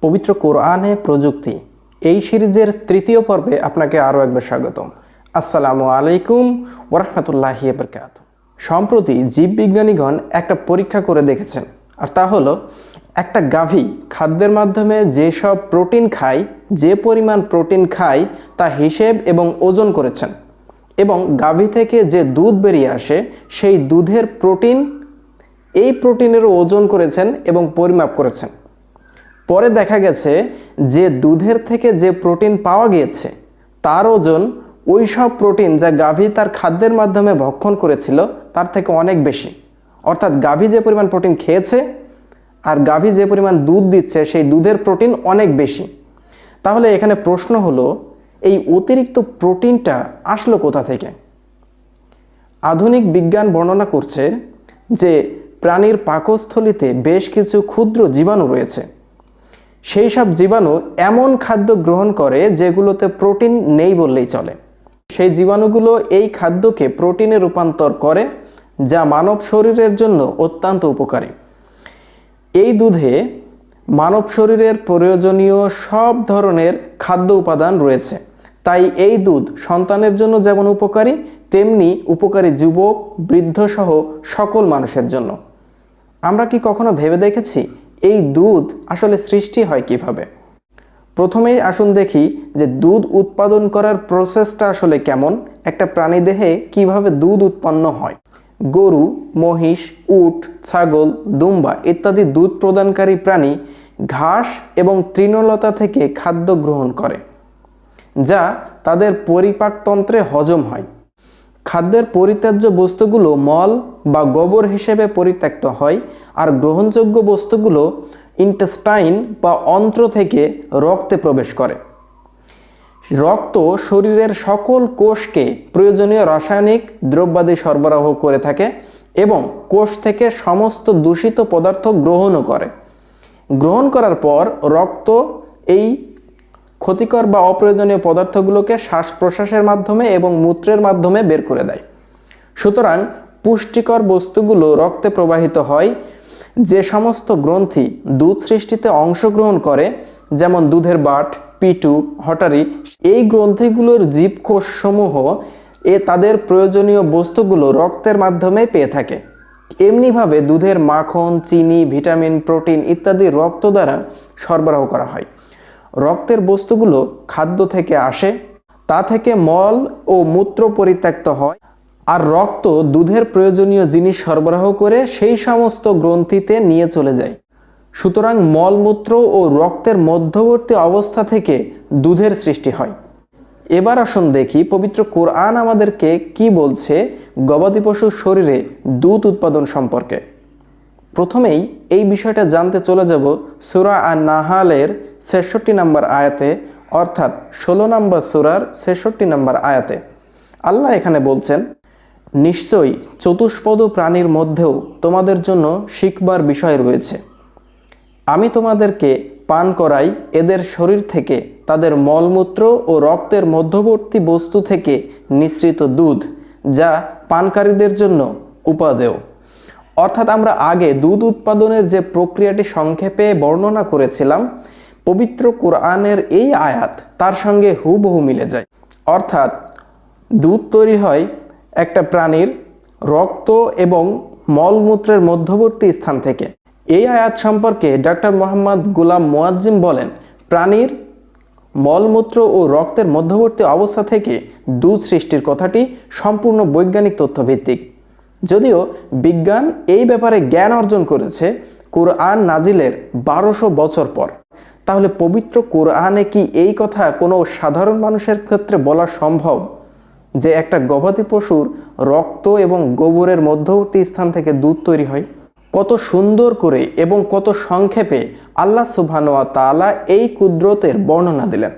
পবিত্র কোরআনে প্রযুক্তি। এই সিরিজের তৃতীয় পর্বে আপনাকে আরও একবার স্বাগতম। আসসালামু আলাইকুম ওরহমতুল্লাহি বরকাত সম্প্রতি জীববিজ্ঞানীগণ একটা পরীক্ষা করে দেখেছেন, আর তা হলো, একটা গাভী খাদ্যের মাধ্যমে যেসব প্রোটিন খায়, যে পরিমাণ প্রোটিন খায়, তা হিসেব এবং ওজন করেছেন। এবং গাভী থেকে যে দুধ বেরিয়ে আসে, সেই দুধের প্রোটিন, এই প্রোটিনেরও ওজন করেছেন এবং পরিমাপ করেছেন। পরে দেখা গেছে যে দুধের থেকে যে প্রোটিন পাওয়া গিয়েছে, তার ওজন ওই সব প্রোটিন যা গাভী তার খাদ্যের মাধ্যমে ভক্ষণ করেছিল, তার থেকে অনেক বেশি। অর্থাৎ গাভী যে পরিমাণ প্রোটিন খেয়েছে আর গাভী যে পরিমাণ দুধ দিচ্ছে, সেই দুধের প্রোটিন অনেক বেশি। তাহলে এখানে প্রশ্ন হলো, এই অতিরিক্ত প্রোটিনটা আসলো কোথা থেকে? আধুনিক বিজ্ঞান বর্ণনা করছে যে প্রাণীর পাকস্থলিতে বেশ কিছু ক্ষুদ্র জীবাণু রয়েছে। সেই সব জীবাণু এমন খাদ্য গ্রহণ করে যেগুলোতে প্রোটিন নেই বললেই চলে। সেই জীবাণুগুলো এই খাদ্যকে প্রোটিনে রূপান্তর করে, যা মানব শরীরের জন্য অত্যন্ত উপকারী। এই দুধে মানব শরীরের প্রয়োজনীয় সব ধরনের খাদ্য উপাদান রয়েছে। তাই এই দুধ সন্তানের জন্য যেমন উপকারী, তেমনি উপকারী যুবক, বৃদ্ধসহ সকল মানুষের জন্য। আমরা কি কখনো ভেবে দেখেছি এই দুধ আসলে সৃষ্টি হয় কীভাবে? প্রথমেই আসুন দেখি যে দুধ উৎপাদন করার প্রসেসটা আসলে কেমন, একটা প্রাণী দেহে কীভাবে দুধ উৎপন্ন হয়। গরু, মহিষ, উট, ছাগল, দুম্বা ইত্যাদি দুধ প্রদানকারী প্রাণী ঘাস এবং তৃণলতা থেকে খাদ্য গ্রহণ করে, যা তাদের পরিপাকতন্ত্রে হজম হয়। খাদ্যের পরিত্যাজ্য বস্তুগুলো মল বা গোবর হিসেবে পরিত্যক্ত হয় আর গ্রহণযোগ্য বস্তুগুলো ইন্টেস্টাইন বা অন্ত্র থেকে রক্তে প্রবেশ করে। রক্ত শরীরের সকল কোষকে প্রয়োজনীয় রাসায়নিক দ্রব্যাদি সরবরাহ করে থাকে এবং কোষ থেকে সমস্ত দূষিত পদার্থ গ্রহণও করে। গ্রহণ করার পর রক্ত এই ক্ষতিকর বা অপ্রয়োজনীয় পদার্থগুলোকে শ্বাস প্রশ্বাসের মাধ্যমে এবং মূত্রের মাধ্যমে বের করে দেয়। সুতরাং পুষ্টিকর বস্তুগুলো রক্তে প্রবাহিত হয়, যে সমস্ত গ্রন্থি দুধ সৃষ্টিতে অংশগ্রহণ করে, যেমন দুধের বাট, পিটু, হটারি, এই গ্রন্থিগুলোর জীবকোষসমূহ এ তাদের প্রয়োজনীয় বস্তুগুলো রক্তের মাধ্যমে পেয়ে থাকে। এমনিভাবে দুধের মাখন, চিনি, ভিটামিন, প্রোটিন ইত্যাদি রক্ত দ্বারা সরবরাহ করা হয়। রক্তের বস্তুগুলো খাদ্য থেকে আসে, তা থেকে মল ও মূত্র পরিত্যক্ত হয়, আর রক্ত দুধের প্রয়োজনীয় জিনিস সরবরাহ করে সেই সমস্ত গ্রন্থিতে নিয়ে চলে যায়। সুতরাং মলমূত্র ও রক্তের মধ্যবর্তী অবস্থা থেকে দুধের সৃষ্টি হয়। এবার আসুন দেখি পবিত্র কোরআন আমাদেরকে কি বলছে গবাদি পশুর শরীরে দুধ উৎপাদন সম্পর্কে। প্রথমেই এই বিষয়টা জানতে চলে যাব সুরা আর নাহালের ছেষট্টি নম্বর আয়াতে, অর্থাৎ ষোলো নম্বর সুরার ছেষট্টি নম্বর আয়াতে। আল্লাহ এখানে বলছেন, নিশ্চয়ই চতুষ্পদ প্রাণীর মধ্যেও তোমাদের জন্য শিখবার বিষয় রয়েছে। আমি তোমাদেরকে পান করাই এদের শরীর থেকে, তাদের মলমূত্র ও রক্তের মধ্যবর্তী বস্তু থেকে নিঃসৃত দুধ, যা পানকারীদের জন্য উপাদেয়। অর্থাৎ আমরা আগে দুধ উৎপাদনের যে প্রক্রিয়াটি সংক্ষেপে বর্ণনা করেছিলাম পবিত্র কোরআনের এই আয়াত তার সঙ্গে হুবহু মিলে যায়। অর্থাৎ দুধ তৈরি হয় একটা প্রাণীর রক্ত এবং মলমূত্রের মধ্যবর্তী স্থান থেকে। এই আয়াত সম্পর্কে ডক্টর মোহাম্মদ গুলাম মোয়াজ্জিম বলেন, প্রাণীর মলমূত্র ও রক্তের মধ্যবর্তী অবস্থা থেকে দুধ সৃষ্টির কথাটি সম্পূর্ণ বৈজ্ঞানিক তথ্যভিত্তিক। যদিও বিজ্ঞান এই ব্যাপারে জ্ঞান অর্জন করেছে, কোরআন নাজিলের বারোশো বছর পর। তাহলে পবিত্র কোরআনে কি এই কথা কোনো সাধারণ মানুষের ক্ষেত্রে বলা সম্ভব? যে একটা গবাদি পশুর রক্ত এবং গোবরের মধ্যবর্তী স্থান থেকে দুধ তৈরি হয়। কত সুন্দর করে এবং কত সংক্ষেপে আল্লাহ সুবহানুয়া তালা এই কুদরতের বর্ণনা দিলেন।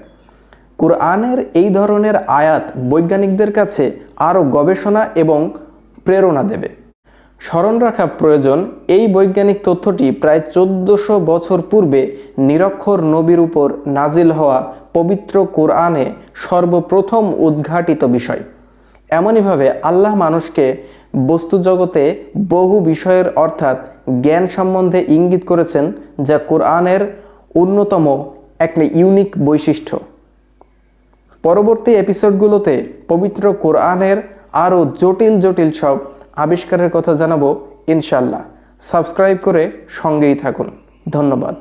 কোরআনের এই ধরনের আয়াত বৈজ্ঞানিকদের কাছে আরও গবেষণা এবং প্রেরণা দেবে। স্মরণ রাখা প্রয়োজন, এই বৈজ্ঞানিক তথ্যটি প্রায় চোদ্দশো বছর পূর্বে নিরক্ষর নবীর উপর নাজিল হওয়া পবিত্র কোরআনে সর্বপ্রথম উদ্ঘাটিত বিষয়। এমনইভাবে আল্লাহ মানুষকে বস্তু জগতে বহু বিষয়ের অর্থাৎ জ্ঞান সম্বন্ধে ইঙ্গিত করেছেন, যা কোরআনের অন্যতম একটা ইউনিক বৈশিষ্ট্য। পরবর্তী এপিসোডগুলোতে পবিত্র কোরআনের আরও জটিল জটিল সব আবিষ্কারের কথা জানাব ইনশাল্লাহ সাবস্ক্রাইব করে সঙ্গেই থাকুন। ধন্যবাদ।